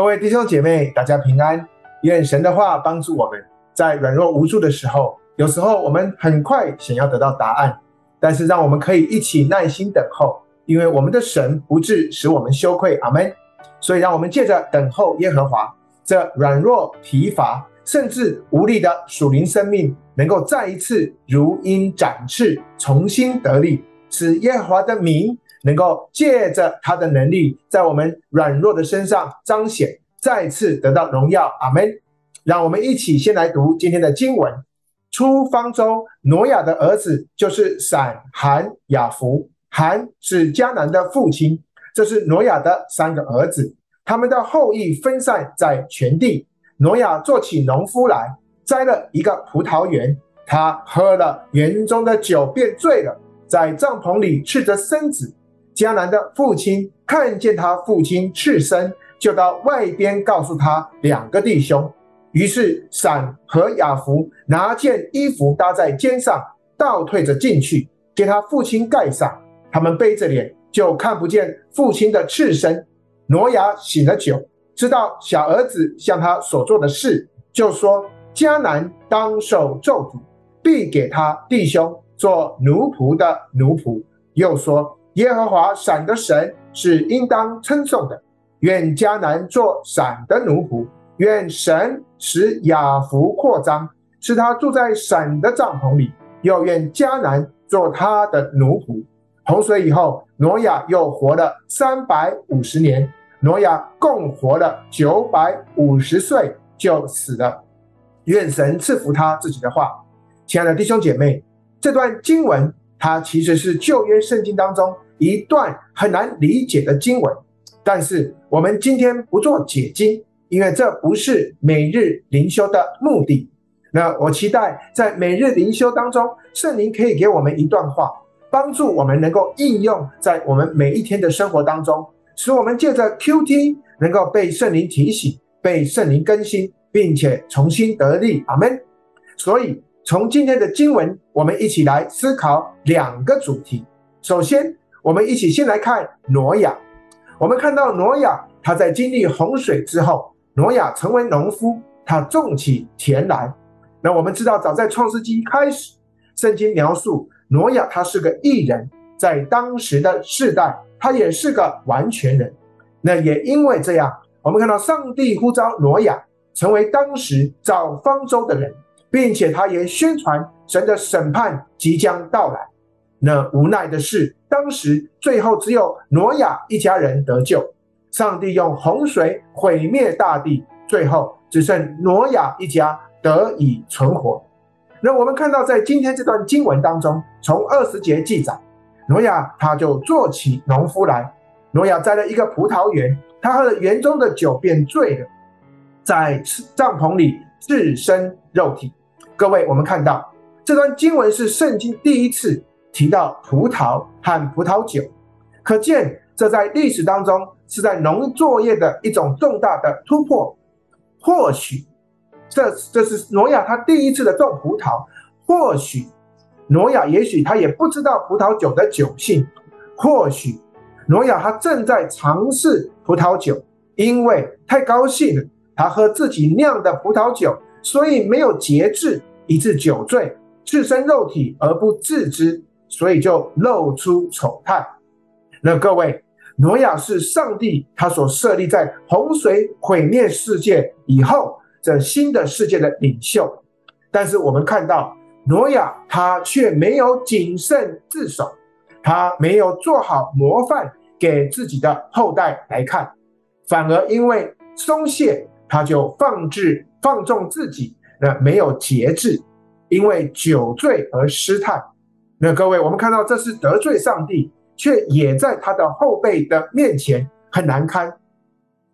各位弟兄姐妹，大家平安。愿神的话帮助我们，在软弱无助的时候，有时候我们很快想要得到答案，但是让我们可以一起耐心等候，因为我们的神不至使我们羞愧。阿门。所以让我们借着等候耶和华，这软弱疲乏甚至无力的属灵生命，能够再一次如鹰展翅，重新得力，使耶和华的名。能够借着他的能力，在我们软弱的身上彰显，再次得到荣耀。阿门。让我们一起先来读今天的经文。出方舟，挪亚的儿子就是闪、含、雅弗。含是迦南的父亲，这是挪亚的三个儿子。他们的后裔分散在全地。挪亚做起农夫来，栽了一个葡萄园。他喝了园中的酒，便醉了，在帐篷里赤着身子。迦南的父亲看见他父亲赤身，就到外边告诉他两个弟兄。于是闪和雅弗拿件衣服搭在肩上，倒退着进去，给他父亲盖上。他们背着脸，就看不见父亲的赤身。挪亚醒了酒，知道小儿子向他所做的事，就说：迦南当受咒诅，必给他弟兄做奴仆的奴仆。又说。耶和华闪的神是应当称颂的，愿迦南做闪的奴仆，愿神使雅弗扩张，使他住在闪的帐篷里，又愿迦南做他的奴仆。洪水以后，挪亚又活了三百五十年，挪亚共活了九百五十岁就死了。愿神赐福他自己的话。亲爱的弟兄姐妹，这段经文它其实是旧约圣经当中。一段很难理解的经文，但是我们今天不做解经，因为这不是每日灵修的目的。那我期待在每日灵修当中，圣灵可以给我们一段话，帮助我们能够应用在我们每一天的生活当中，使我们借着 QT 能够被圣灵提醒、被圣灵更新，并且重新得力。阿门。所以从今天的经文，我们一起来思考两个主题。首先，我们一起先来看挪亚。我们看到挪亚，他在经历洪水之后，挪亚成为农夫，他种起田来。那我们知道，早在创世纪开始，圣经描述挪亚他是个义人，在当时的世代，他也是个完全人。那也因为这样，我们看到上帝呼召挪亚成为当时造方舟的人，并且他也宣传神的审判即将到来。那无奈的是，当时最后只有挪亚一家人得救。上帝用洪水毁灭大地，最后只剩挪亚一家得以存活。那我们看到，在今天这段经文当中，从二十节记载，挪亚他就做起农夫来。挪亚摘了一个葡萄园，他喝了园中的酒，便醉了，在帐篷里赤身肉体。各位，我们看到这段经文是圣经第一次。提到葡萄和葡萄酒，可见这在历史当中是在农作业的一种重大的突破。或许这这是挪亚他第一次的种葡萄，或许挪亚也许他也不知道葡萄酒的酒性，或许挪亚他正在尝试葡萄酒，因为太高兴，他喝自己酿的葡萄酒，所以没有节制，以致酒醉，赤身肉体而不自知。所以就露出丑态。那各位，挪亚是上帝他所设立在洪水毁灭世界以后这新的世界的领袖，但是我们看到挪亚他却没有谨慎自守，他没有做好模范给自己的后代来看，反而因为松懈，他就放置放纵自己，那没有节制，因为酒醉而失态。那各位，我们看到这是得罪上帝，却也在他的后辈的面前很难堪。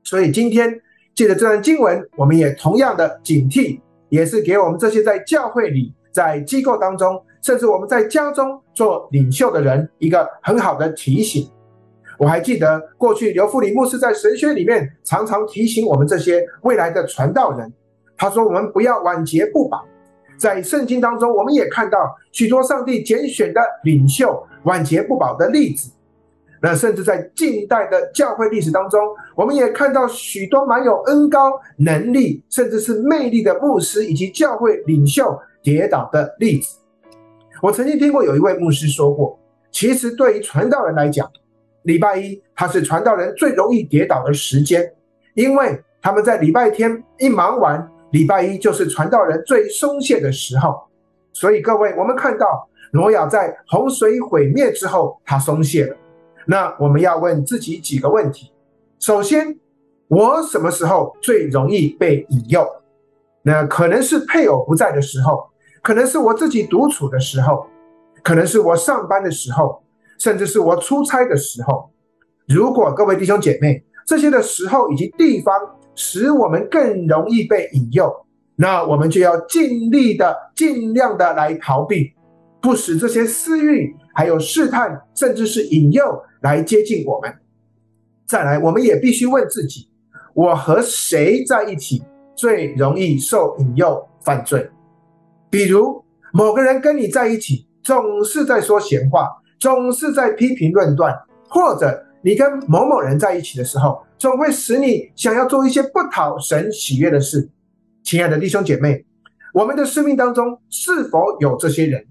所以今天借着这段经文，我们也同样的警惕，也是给我们这些在教会里、在机构当中，甚至我们在家中做领袖的人一个很好的提醒。我还记得过去刘富里牧师在神学里面常常提醒我们这些未来的传道人，他说：“我们不要晚节不保。”在圣经当中，我们也看到许多上帝拣选的领袖晚节不保的例子。那甚至在近代的教会历史当中，我们也看到许多蛮有恩高能力，甚至是魅力的牧师以及教会领袖跌倒的例子。我曾经听过有一位牧师说过，其实对于传道人来讲，礼拜一他是传道人最容易跌倒的时间，因为他们在礼拜天一忙完，礼拜一就是传道人最松懈的时候。所以各位，我们看到挪亚在洪水毁灭之后，他松懈了。那我们要问自己几个问题：首先，我什么时候最容易被引诱？那可能是配偶不在的时候，可能是我自己独处的时候，可能是我上班的时候，甚至是我出差的时候。如果各位弟兄姐妹，这些的时候以及地方使我们更容易被引诱，那我们就要尽力的、尽量的来逃避，不使这些私欲、还有试探，甚至是引诱。来接近我们，再来，我们也必须问自己：我和谁在一起最容易受引诱犯罪？比如某个人跟你在一起，总是在说闲话，总是在批评论断；或者你跟某某人在一起的时候，总会使你想要做一些不讨神喜悦的事。亲爱的弟兄姐妹，我们的生命当中是否有这些人？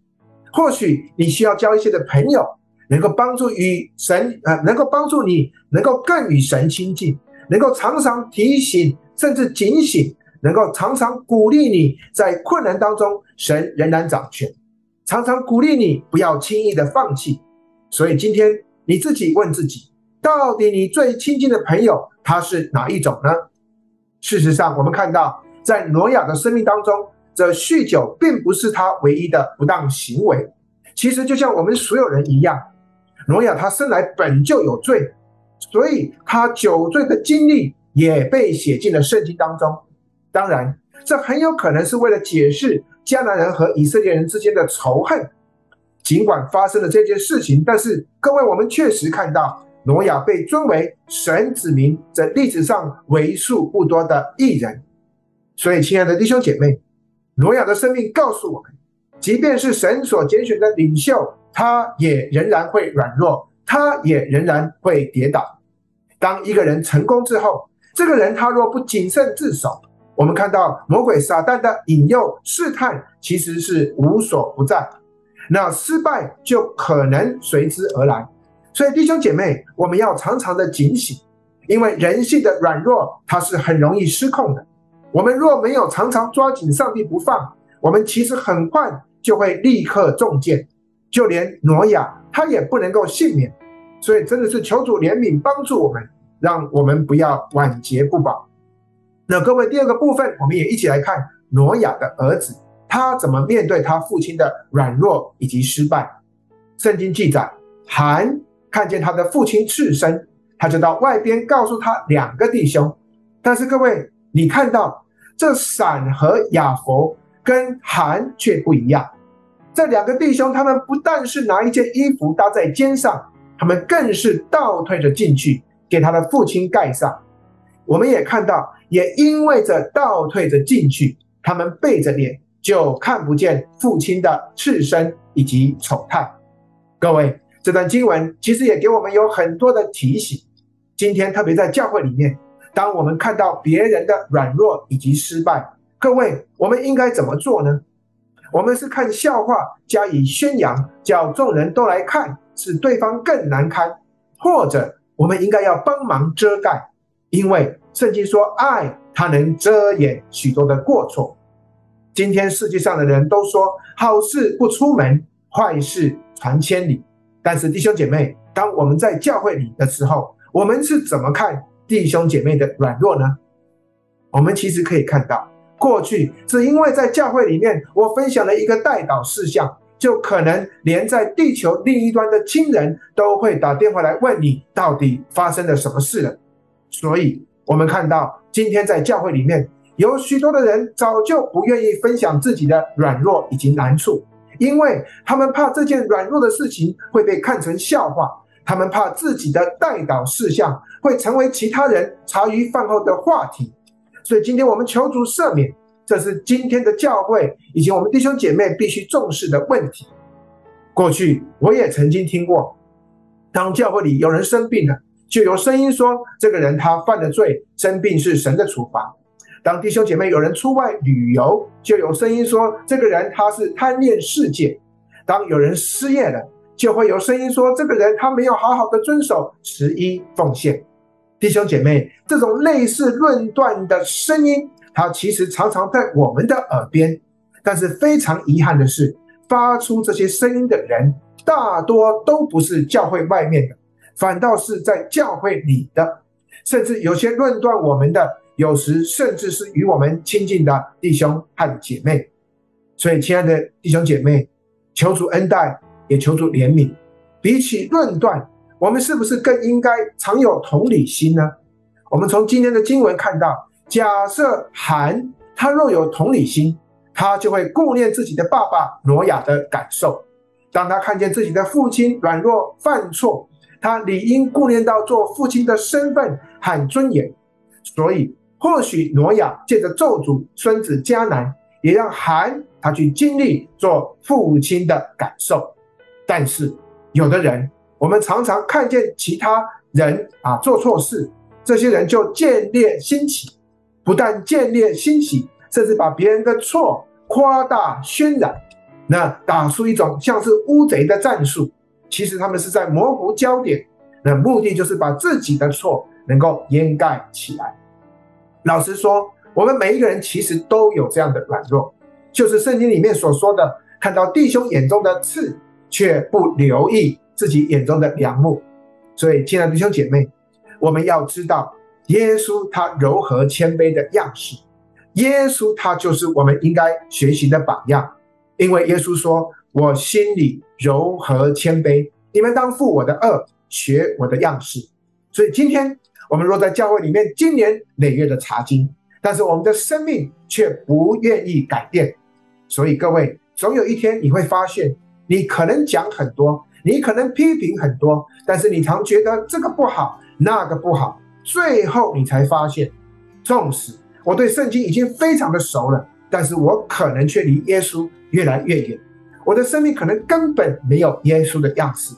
或许你需要交一些的朋友。能够帮助与神，呃，能够帮助你，能够更与神亲近，能够常常提醒，甚至警醒，能够常常鼓励你在困难当中，神仍然掌权，常常鼓励你不要轻易的放弃。所以今天你自己问自己，到底你最亲近的朋友他是哪一种呢？事实上，我们看到在挪亚的生命当中，这酗酒并不是他唯一的不当行为，其实就像我们所有人一样。挪亚他生来本就有罪，所以他酒醉的经历也被写进了圣经当中。当然，这很有可能是为了解释迦南人和以色列人之间的仇恨。尽管发生了这件事情，但是各位，我们确实看到挪亚被尊为神子民这历史上为数不多的义人。所以，亲爱的弟兄姐妹，挪亚的生命告诉我们，即便是神所拣选的领袖。他也仍然会软弱，他也仍然会跌倒。当一个人成功之后，这个人他若不谨慎自守，我们看到魔鬼撒旦的引诱试探其实是无所不在，那失败就可能随之而来。所以弟兄姐妹，我们要常常的警醒，因为人性的软弱它是很容易失控的。我们若没有常常抓紧上帝不放，我们其实很快就会立刻中箭。就连挪亚他也不能够幸免，所以真的是求主怜悯帮助我们，让我们不要晚节不保。那各位，第二个部分，我们也一起来看挪亚的儿子，他怎么面对他父亲的软弱以及失败。圣经记载，含看见他的父亲赤身，他就到外边告诉他两个弟兄。但是各位，你看到这闪和雅弗跟含却不一样。这两个弟兄，他们不但是拿一件衣服搭在肩上，他们更是倒退着进去，给他的父亲盖上。我们也看到，也因为这倒退着进去，他们背着脸，就看不见父亲的赤身以及丑态。各位，这段经文其实也给我们有很多的提醒。今天特别在教会里面，当我们看到别人的软弱以及失败，各位，我们应该怎么做呢？我们是看笑话加以宣扬，叫众人都来看，使对方更难堪；或者我们应该要帮忙遮盖，因为圣经说爱它能遮掩许多的过错。今天世界上的人都说好事不出门，坏事传千里。但是弟兄姐妹，当我们在教会里的时候，我们是怎么看弟兄姐妹的软弱呢？我们其实可以看到。过去只因为在教会里面，我分享了一个代祷事项，就可能连在地球另一端的亲人都会打电话来问你到底发生了什么事了。所以，我们看到今天在教会里面有许多的人早就不愿意分享自己的软弱以及难处，因为他们怕这件软弱的事情会被看成笑话，他们怕自己的代祷事项会成为其他人茶余饭后的话题。所以今天我们求主赦免，这是今天的教会以及我们弟兄姐妹必须重视的问题。过去我也曾经听过，当教会里有人生病了，就有声音说这个人他犯了罪，生病是神的处罚。当弟兄姐妹有人出外旅游，就有声音说这个人他是贪恋世界。当有人失业了，就会有声音说这个人他没有好好的遵守十一奉献。弟兄姐妹，这种类似论断的声音，它其实常常在我们的耳边。但是非常遗憾的是，发出这些声音的人，大多都不是教会外面的，反倒是在教会里的。甚至有些论断我们的，有时甚至是与我们亲近的弟兄和姐妹。所以，亲爱的弟兄姐妹，求主恩待，也求主怜悯。比起论断，我们是不是更应该常有同理心呢？我们从今天的经文看到，假设含他若有同理心，他就会顾念自己的爸爸挪亚的感受。当他看见自己的父亲软弱犯错，他理应顾念到做父亲的身份和尊严。所以，或许挪亚借着咒诅孙子迦南，也让含他去经历做父亲的感受。但是，有的人。我们常常看见其他人啊做错事，这些人就见猎心喜，不但见猎心喜，甚至把别人的错夸大渲染，那打出一种像是乌贼的战术。其实他们是在模糊焦点，那目的就是把自己的错能够掩盖起来。老实说，我们每一个人其实都有这样的软弱，就是圣经里面所说的，看到弟兄眼中的刺，却不留意。自己眼中的梁木，所以亲爱的弟兄姐妹，我们要知道耶稣他柔和谦卑的样式，耶稣他就是我们应该学习的榜样，因为耶稣说：“我心里柔和谦卑，你们当负我的轭，学我的样式。”所以今天我们若在教会里面经年累月的查经，但是我们的生命却不愿意改变，所以各位总有一天你会发现，你可能讲很多。你可能批评很多，但是你常觉得这个不好，那个不好，最后你才发现，纵使我对圣经已经非常的熟了，但是我可能却离耶稣越来越远，我的生命可能根本没有耶稣的样式。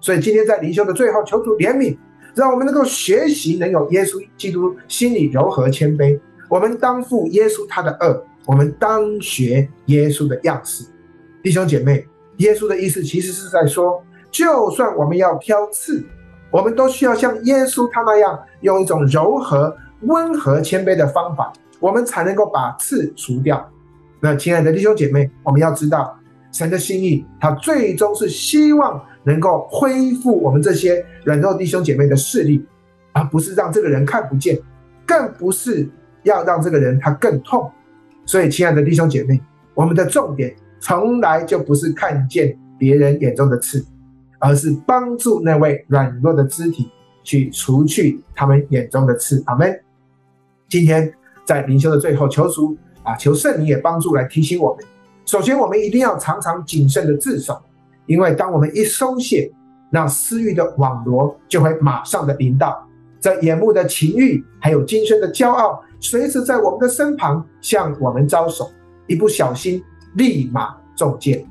所以今天在灵修的最后，求主怜悯，让我们能够学习能有耶稣基督心里柔和谦卑。我们当负耶稣他的轭，我们当学耶稣的样式。弟兄姐妹，耶稣的意思其实是在说。就算我们要挑刺，我们都需要像耶稣他那样，用一种柔和、温和、谦卑的方法，我们才能够把刺除掉。那亲爱的弟兄姐妹，我们要知道，神的心意，他最终是希望能够恢复我们这些软弱弟兄姐妹的视力，而不是让这个人看不见，更不是要让这个人他更痛。所以，亲爱的弟兄姐妹，我们的重点从来就不是看见别人眼中的刺。而是帮助那位软弱的肢体去除去他们眼中的刺。阿门。今天在灵修的最后，求主啊，求圣灵也帮助来提醒我们。首先，我们一定要常常谨慎的自守，因为当我们一松懈，那私欲的网罗就会马上的临到。这眼目的情欲，还有今生的骄傲，随时在我们的身旁向我们招手，一不小心立马中箭，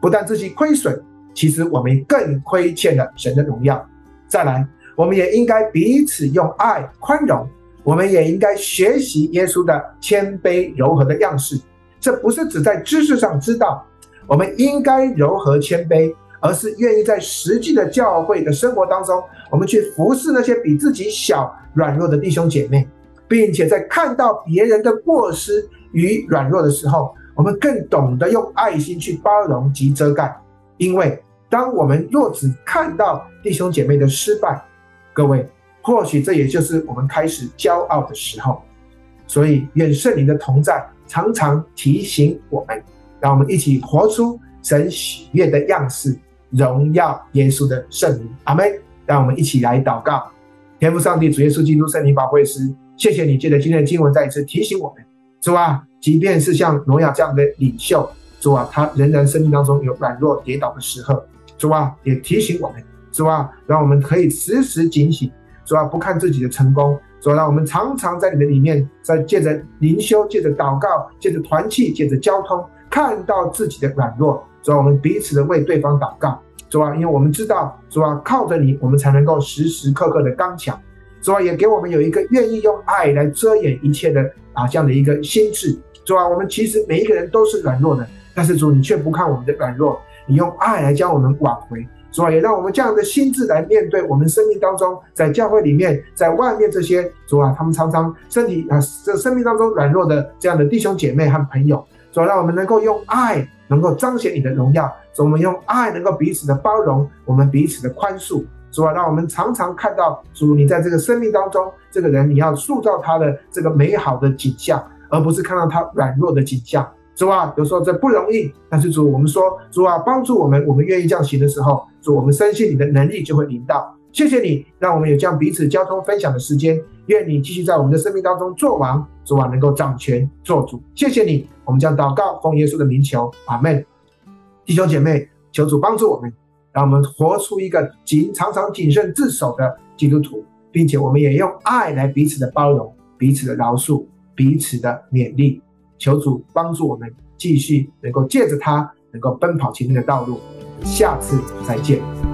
不但自己亏损。其实我们更亏欠了神的荣耀。再来，我们也应该彼此用爱宽容，我们也应该学习耶稣的谦卑柔和的样式。这不是只在知识上知道，我们应该柔和谦卑，而是愿意在实际的教会的生活当中，我们去服侍那些比自己小软弱的弟兄姐妹，并且在看到别人的过失与软弱的时候，我们更懂得用爱心去包容及遮盖。因为当我们若只看到弟兄姐妹的失败，各位，或许这也就是我们开始骄傲的时候。所以，愿圣灵的同在常常提醒我们，让我们一起活出神喜悦的样式，荣耀耶稣的圣名。阿门。让我们一起来祷告，天父上帝，主耶稣基督圣灵宝贵师，谢谢你借着今天的经文再一次提醒我们，主啊，即便是像挪亚这样的领袖。主啊，他仍然生命当中有软弱跌倒的时候，主啊，也提醒我们，主啊，让我们可以时时警醒，主啊，不看自己的成功，主啊，让我们常常在你的里面，在借着灵修、借着祷告、借着团契、借着交通，看到自己的软弱，主啊，我们彼此的为对方祷告，主啊，因为我们知道，主啊，靠着你，我们才能够时时刻刻的刚强。主啊，也给我们有一个愿意用爱来遮掩一切的啊这样的一个心智。主啊，我们其实每一个人都是软弱的，但是主你却不看我们的软弱，你用爱来将我们挽回。主啊，也让我们这样的心智来面对我们生命当中，在教会里面，在外面这些主啊，他们常常身体啊这生命当中软弱的这样的弟兄姐妹和朋友。主啊，让我们能够用爱能够彰显你的荣耀，主，我们用爱能够彼此的包容，我们彼此的宽恕。主啊，让我们常常看到主，你在这个生命当中，这个人你要塑造他的这个美好的景象，而不是看到他软弱的景象。主啊，有时候这不容易，但是主，我们说主啊，帮助我们，我们愿意这样行的时候，主，我们深信你的能力就会临到。谢谢你，让我们有这样彼此交通分享的时间。愿你继续在我们的生命当中做王，主啊，能够掌权做主。谢谢你，我们将祷告奉耶稣的名求，阿门。弟兄姐妹，求主帮助我们。让我们活出一个谨常常谨慎自守的基督徒，并且我们也用爱来彼此的包容、彼此的饶恕、彼此的勉励。求主帮助我们继续能够借着他，能够奔跑前面的道路。下次再见。